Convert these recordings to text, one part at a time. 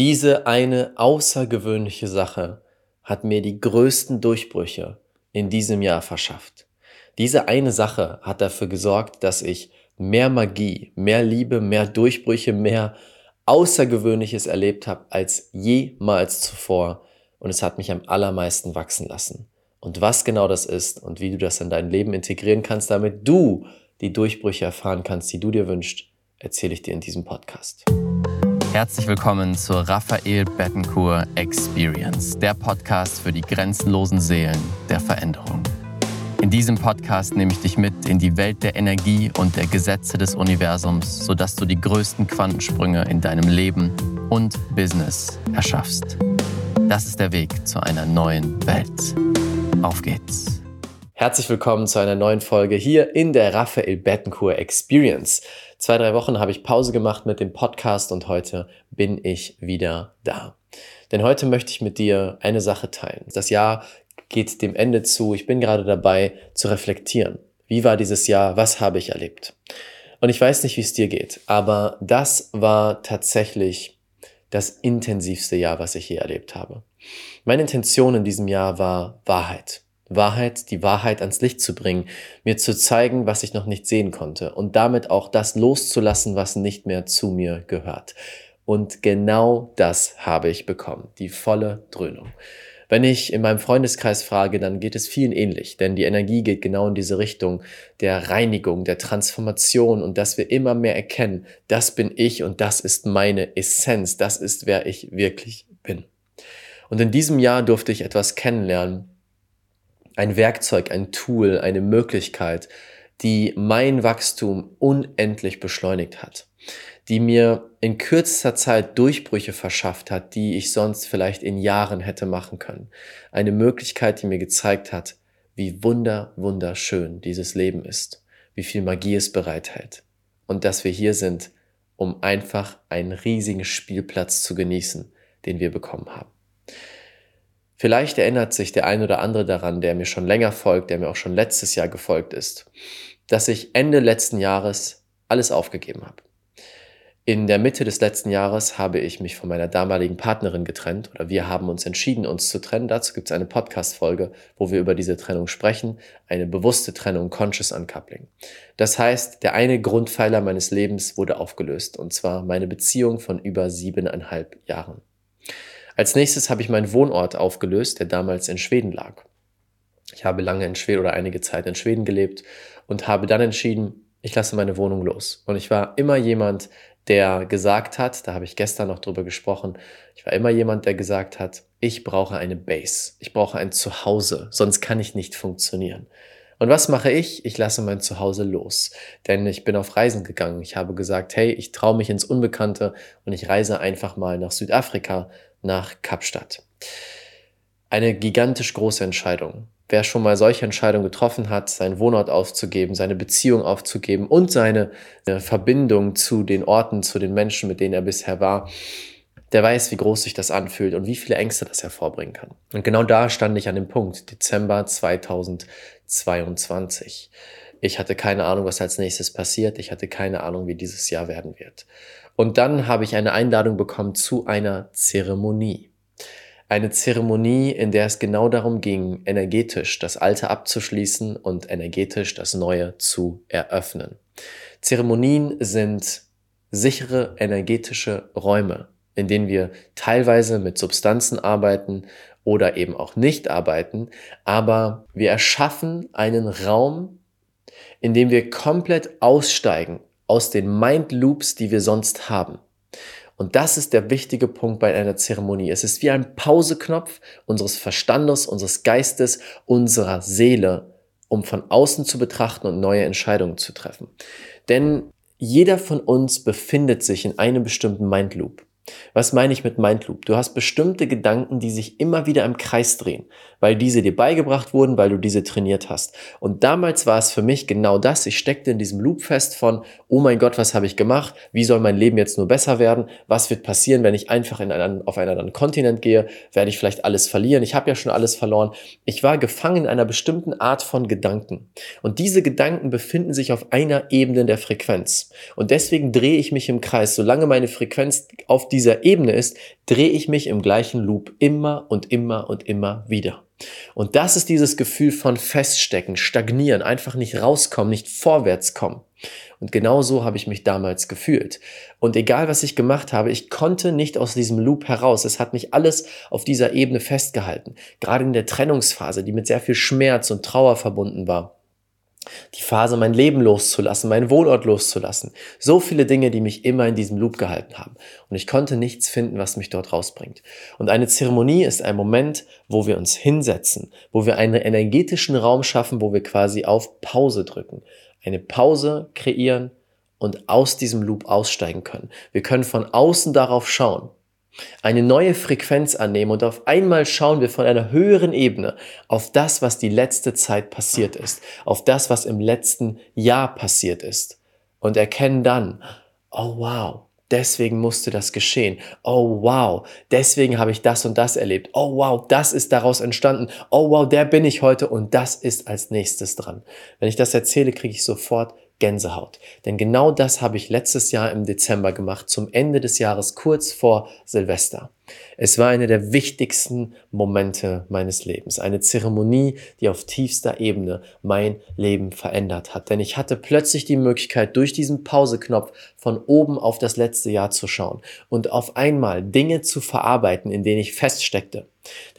Diese eine außergewöhnliche Sache hat mir die größten Durchbrüche in diesem Jahr verschafft. Diese eine Sache hat dafür gesorgt, dass ich mehr Magie, mehr Liebe, mehr Durchbrüche, mehr Außergewöhnliches erlebt habe als jemals zuvor. Und es hat mich am allermeisten wachsen lassen. Und was genau das ist und wie du das in dein Leben integrieren kannst, damit du die Durchbrüche erfahren kannst, die du dir wünschst, erzähle ich dir in diesem Podcast. Herzlich willkommen zur Raphael Bettencourt Experience, der Podcast für die grenzenlosen Seelen der Veränderung. In diesem Podcast nehme ich dich mit in die Welt der Energie und der Gesetze des Universums, sodass du die größten Quantensprünge in deinem Leben und Business erschaffst. Das ist der Weg zu einer neuen Welt. Auf geht's! Herzlich willkommen zu einer neuen Folge hier in der Raphael Bettencourt Experience. Zwei, drei Wochen habe ich Pause gemacht mit dem Podcast und heute bin ich wieder da. Denn heute möchte ich mit dir eine Sache teilen. Das Jahr geht dem Ende zu. Ich bin gerade dabei zu reflektieren. Wie war dieses Jahr? Was habe ich erlebt? Und ich weiß nicht, wie es dir geht, aber das war tatsächlich das intensivste Jahr, was ich je erlebt habe. Meine Intention in diesem Jahr war Wahrheit. Wahrheit, die Wahrheit ans Licht zu bringen, mir zu zeigen, was ich noch nicht sehen konnte und damit auch das loszulassen, was nicht mehr zu mir gehört. Und genau das habe ich bekommen, die volle Dröhnung. Wenn ich in meinem Freundeskreis frage, dann geht es vielen ähnlich, denn die Energie geht genau in diese Richtung der Reinigung, der Transformation und dass wir immer mehr erkennen, das bin ich und das ist meine Essenz, das ist wer ich wirklich bin. Und in diesem Jahr durfte ich etwas kennenlernen, ein Werkzeug, ein Tool, eine Möglichkeit, die mein Wachstum unendlich beschleunigt hat, die mir in kürzester Zeit Durchbrüche verschafft hat, die ich sonst vielleicht in Jahren hätte machen können. Eine Möglichkeit, die mir gezeigt hat, wie wunder, wunderschön dieses Leben ist, wie viel Magie es bereithält und dass wir hier sind, um einfach einen riesigen Spielplatz zu genießen, den wir bekommen haben. Vielleicht erinnert sich der ein oder andere daran, der mir schon länger folgt, der mir auch schon letztes Jahr gefolgt ist, dass ich Ende letzten Jahres alles aufgegeben habe. In der Mitte des letzten Jahres habe ich mich von meiner damaligen Partnerin getrennt oder wir haben uns entschieden, uns zu trennen. Dazu gibt es eine Podcast-Folge, wo wir über diese Trennung sprechen. Eine bewusste Trennung, Conscious Uncoupling. Das heißt, der eine Grundpfeiler meines Lebens wurde aufgelöst und zwar meine Beziehung von über siebeneinhalb Jahren. Als nächstes habe ich meinen Wohnort aufgelöst, der damals in Schweden lag. Ich habe lange in Schweden oder einige Zeit in Schweden gelebt und habe dann entschieden, ich lasse meine Wohnung los. Und ich war immer jemand, der gesagt hat, da habe ich gestern noch drüber gesprochen, ich war immer jemand, der gesagt hat, ich brauche eine Base, ich brauche ein Zuhause, sonst kann ich nicht funktionieren. Und was mache ich? Ich lasse mein Zuhause los, denn ich bin auf Reisen gegangen. Ich habe gesagt, hey, ich traue mich ins Unbekannte und ich reise einfach mal nach Südafrika nach Kapstadt. Eine gigantisch große Entscheidung. Wer schon mal solche Entscheidungen getroffen hat, seinen Wohnort aufzugeben, seine Beziehung aufzugeben und seine äh, Verbindung zu den Orten, zu den Menschen, mit denen er bisher war, der weiß, wie groß sich das anfühlt und wie viele Ängste das hervorbringen kann. Und genau da stand ich an dem Punkt, Dezember 2022. Ich hatte keine Ahnung, was als nächstes passiert. Ich hatte keine Ahnung, wie dieses Jahr werden wird. Und dann habe ich eine Einladung bekommen zu einer Zeremonie. Eine Zeremonie, in der es genau darum ging, energetisch das Alte abzuschließen und energetisch das Neue zu eröffnen. Zeremonien sind sichere energetische Räume, in denen wir teilweise mit Substanzen arbeiten oder eben auch nicht arbeiten, aber wir erschaffen einen Raum, in dem wir komplett aussteigen aus den Mind Loops, die wir sonst haben. Und das ist der wichtige Punkt bei einer Zeremonie. Es ist wie ein Pauseknopf unseres Verstandes, unseres Geistes, unserer Seele, um von außen zu betrachten und neue Entscheidungen zu treffen. Denn jeder von uns befindet sich in einem bestimmten Mind Loop. Was meine ich mit Mindloop? Du hast bestimmte Gedanken, die sich immer wieder im Kreis drehen, weil diese dir beigebracht wurden, weil du diese trainiert hast. Und damals war es für mich genau das. Ich steckte in diesem Loop fest von, oh mein Gott, was habe ich gemacht? Wie soll mein Leben jetzt nur besser werden? Was wird passieren, wenn ich einfach in einen, auf einen anderen Kontinent gehe? Werde ich vielleicht alles verlieren? Ich habe ja schon alles verloren. Ich war gefangen in einer bestimmten Art von Gedanken. Und diese Gedanken befinden sich auf einer Ebene der Frequenz. Und deswegen drehe ich mich im Kreis, solange meine Frequenz auf die dieser Ebene ist, drehe ich mich im gleichen Loop immer und immer und immer wieder. Und das ist dieses Gefühl von Feststecken, Stagnieren, einfach nicht rauskommen, nicht vorwärts kommen. Und genau so habe ich mich damals gefühlt. Und egal was ich gemacht habe, ich konnte nicht aus diesem Loop heraus. Es hat mich alles auf dieser Ebene festgehalten. Gerade in der Trennungsphase, die mit sehr viel Schmerz und Trauer verbunden war die Phase, mein Leben loszulassen, meinen Wohnort loszulassen. So viele Dinge, die mich immer in diesem Loop gehalten haben. Und ich konnte nichts finden, was mich dort rausbringt. Und eine Zeremonie ist ein Moment, wo wir uns hinsetzen, wo wir einen energetischen Raum schaffen, wo wir quasi auf Pause drücken. Eine Pause kreieren und aus diesem Loop aussteigen können. Wir können von außen darauf schauen eine neue Frequenz annehmen und auf einmal schauen wir von einer höheren Ebene auf das, was die letzte Zeit passiert ist, auf das, was im letzten Jahr passiert ist und erkennen dann, oh wow, deswegen musste das geschehen. Oh wow, deswegen habe ich das und das erlebt. Oh wow, das ist daraus entstanden. Oh wow, der bin ich heute und das ist als nächstes dran. Wenn ich das erzähle, kriege ich sofort Gänsehaut. Denn genau das habe ich letztes Jahr im Dezember gemacht, zum Ende des Jahres, kurz vor Silvester. Es war eine der wichtigsten Momente meines Lebens. Eine Zeremonie, die auf tiefster Ebene mein Leben verändert hat. Denn ich hatte plötzlich die Möglichkeit, durch diesen Pauseknopf von oben auf das letzte Jahr zu schauen und auf einmal Dinge zu verarbeiten, in denen ich feststeckte.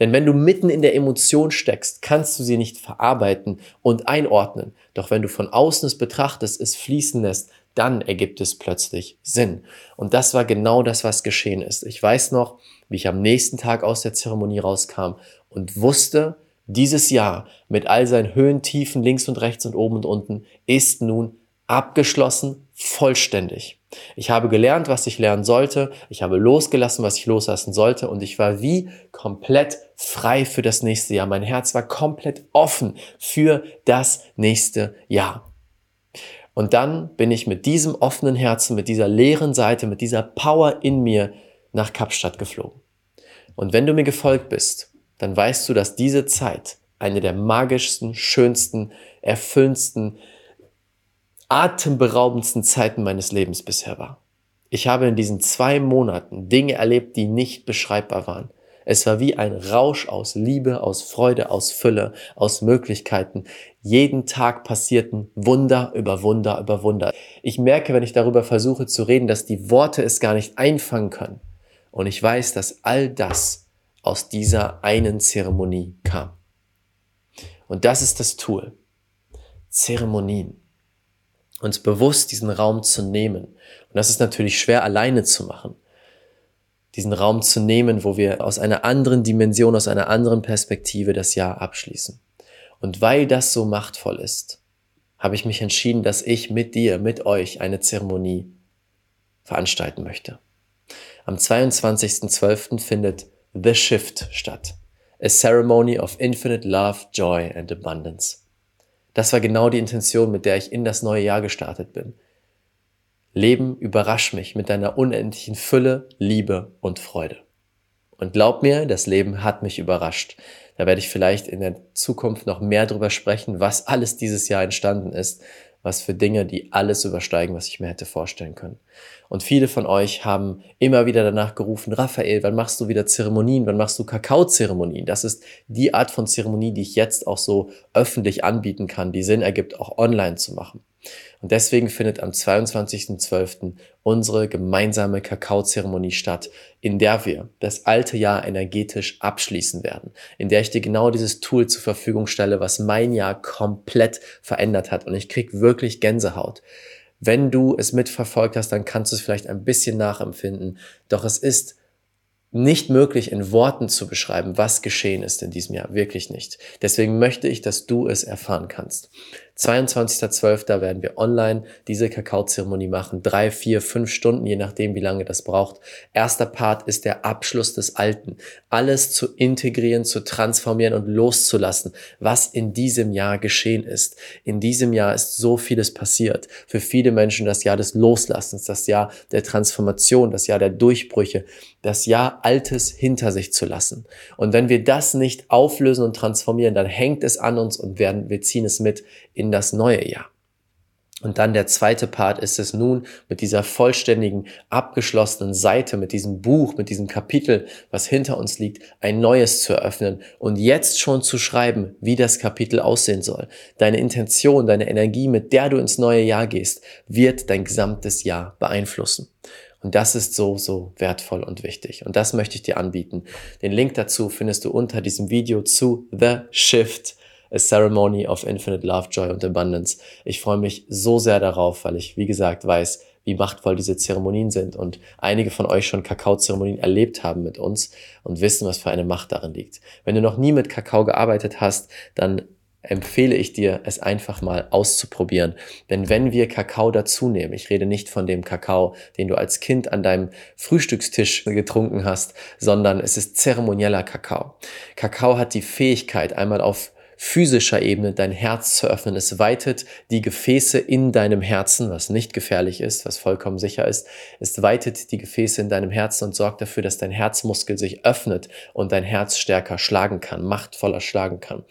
Denn wenn du mitten in der Emotion steckst, kannst du sie nicht verarbeiten und einordnen. Doch wenn du von außen es betrachtest, es fließen lässt, dann ergibt es plötzlich Sinn. Und das war genau das, was geschehen ist. Ich weiß noch, wie ich am nächsten Tag aus der Zeremonie rauskam und wusste, dieses Jahr mit all seinen Höhen, Tiefen, links und rechts und oben und unten ist nun abgeschlossen, vollständig. Ich habe gelernt, was ich lernen sollte. Ich habe losgelassen, was ich loslassen sollte. Und ich war wie komplett frei für das nächste Jahr. Mein Herz war komplett offen für das nächste Jahr. Und dann bin ich mit diesem offenen Herzen, mit dieser leeren Seite, mit dieser Power in mir nach Kapstadt geflogen. Und wenn du mir gefolgt bist, dann weißt du, dass diese Zeit eine der magischsten, schönsten, erfüllendsten, atemberaubendsten Zeiten meines Lebens bisher war. Ich habe in diesen zwei Monaten Dinge erlebt, die nicht beschreibbar waren. Es war wie ein Rausch aus Liebe, aus Freude, aus Fülle, aus Möglichkeiten. Jeden Tag passierten Wunder über Wunder über Wunder. Ich merke, wenn ich darüber versuche zu reden, dass die Worte es gar nicht einfangen können. Und ich weiß, dass all das aus dieser einen Zeremonie kam. Und das ist das Tool. Zeremonien. Uns bewusst diesen Raum zu nehmen. Und das ist natürlich schwer alleine zu machen diesen Raum zu nehmen, wo wir aus einer anderen Dimension, aus einer anderen Perspektive das Jahr abschließen. Und weil das so machtvoll ist, habe ich mich entschieden, dass ich mit dir, mit euch eine Zeremonie veranstalten möchte. Am 22.12. findet The Shift statt. A Ceremony of Infinite Love, Joy and Abundance. Das war genau die Intention, mit der ich in das neue Jahr gestartet bin. Leben, überrasch mich mit deiner unendlichen Fülle, Liebe und Freude. Und glaub mir, das Leben hat mich überrascht. Da werde ich vielleicht in der Zukunft noch mehr drüber sprechen, was alles dieses Jahr entstanden ist, was für Dinge, die alles übersteigen, was ich mir hätte vorstellen können. Und viele von euch haben immer wieder danach gerufen, Raphael, wann machst du wieder Zeremonien, wann machst du Kakaozeremonien? Das ist die Art von Zeremonie, die ich jetzt auch so öffentlich anbieten kann, die Sinn ergibt, auch online zu machen. Und deswegen findet am 22.12. unsere gemeinsame Kakaozeremonie statt, in der wir das alte Jahr energetisch abschließen werden, in der ich dir genau dieses Tool zur Verfügung stelle, was mein Jahr komplett verändert hat. Und ich krieg wirklich Gänsehaut. Wenn du es mitverfolgt hast, dann kannst du es vielleicht ein bisschen nachempfinden. Doch es ist nicht möglich in Worten zu beschreiben, was geschehen ist in diesem Jahr. Wirklich nicht. Deswegen möchte ich, dass du es erfahren kannst. 22.12. werden wir online diese Kakaozeremonie machen. Drei, vier, fünf Stunden, je nachdem, wie lange das braucht. Erster Part ist der Abschluss des Alten. Alles zu integrieren, zu transformieren und loszulassen, was in diesem Jahr geschehen ist. In diesem Jahr ist so vieles passiert. Für viele Menschen das Jahr des Loslassens, das Jahr der Transformation, das Jahr der Durchbrüche, das Jahr Altes hinter sich zu lassen. Und wenn wir das nicht auflösen und transformieren, dann hängt es an uns und werden, wir ziehen es mit in das neue Jahr. Und dann der zweite Part ist es nun mit dieser vollständigen, abgeschlossenen Seite, mit diesem Buch, mit diesem Kapitel, was hinter uns liegt, ein neues zu eröffnen und jetzt schon zu schreiben, wie das Kapitel aussehen soll. Deine Intention, deine Energie, mit der du ins neue Jahr gehst, wird dein gesamtes Jahr beeinflussen. Und das ist so, so wertvoll und wichtig. Und das möchte ich dir anbieten. Den Link dazu findest du unter diesem Video zu The Shift A Ceremony of Infinite Love, Joy und Abundance. Ich freue mich so sehr darauf, weil ich, wie gesagt, weiß, wie machtvoll diese Zeremonien sind und einige von euch schon Kakao-Zeremonien erlebt haben mit uns und wissen, was für eine Macht darin liegt. Wenn du noch nie mit Kakao gearbeitet hast, dann empfehle ich dir, es einfach mal auszuprobieren. Denn wenn wir Kakao dazu nehmen, ich rede nicht von dem Kakao, den du als Kind an deinem Frühstückstisch getrunken hast, sondern es ist zeremonieller Kakao. Kakao hat die Fähigkeit, einmal auf physischer Ebene dein Herz zu öffnen. Es weitet die Gefäße in deinem Herzen, was nicht gefährlich ist, was vollkommen sicher ist. Es weitet die Gefäße in deinem Herzen und sorgt dafür, dass dein Herzmuskel sich öffnet und dein Herz stärker schlagen kann, machtvoller schlagen kann.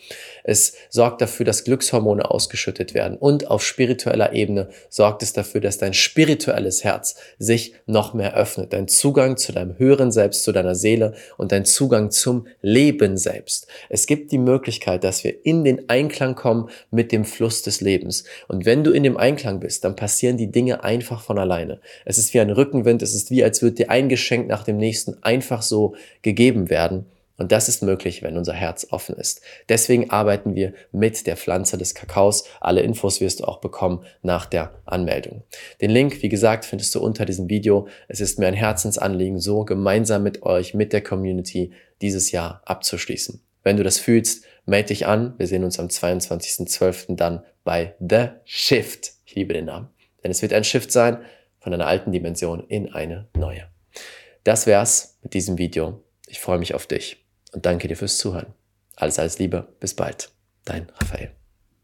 Es sorgt dafür, dass Glückshormone ausgeschüttet werden und auf spiritueller Ebene sorgt es dafür, dass dein spirituelles Herz sich noch mehr öffnet. Dein Zugang zu deinem höheren Selbst, zu deiner Seele und dein Zugang zum Leben selbst. Es gibt die Möglichkeit, dass wir in den Einklang kommen mit dem Fluss des Lebens. Und wenn du in dem Einklang bist, dann passieren die Dinge einfach von alleine. Es ist wie ein Rückenwind, es ist wie, als würde dir ein Geschenk nach dem nächsten einfach so gegeben werden. Und das ist möglich, wenn unser Herz offen ist. Deswegen arbeiten wir mit der Pflanze des Kakaos. Alle Infos wirst du auch bekommen nach der Anmeldung. Den Link, wie gesagt, findest du unter diesem Video. Es ist mir ein Herzensanliegen, so gemeinsam mit euch, mit der Community dieses Jahr abzuschließen. Wenn du das fühlst, melde dich an. Wir sehen uns am 22.12. dann bei The Shift. Ich liebe den Namen. Denn es wird ein Shift sein von einer alten Dimension in eine neue. Das wär's mit diesem Video. Ich freue mich auf dich und danke dir fürs Zuhören. Alles, alles Liebe. Bis bald. Dein Raphael.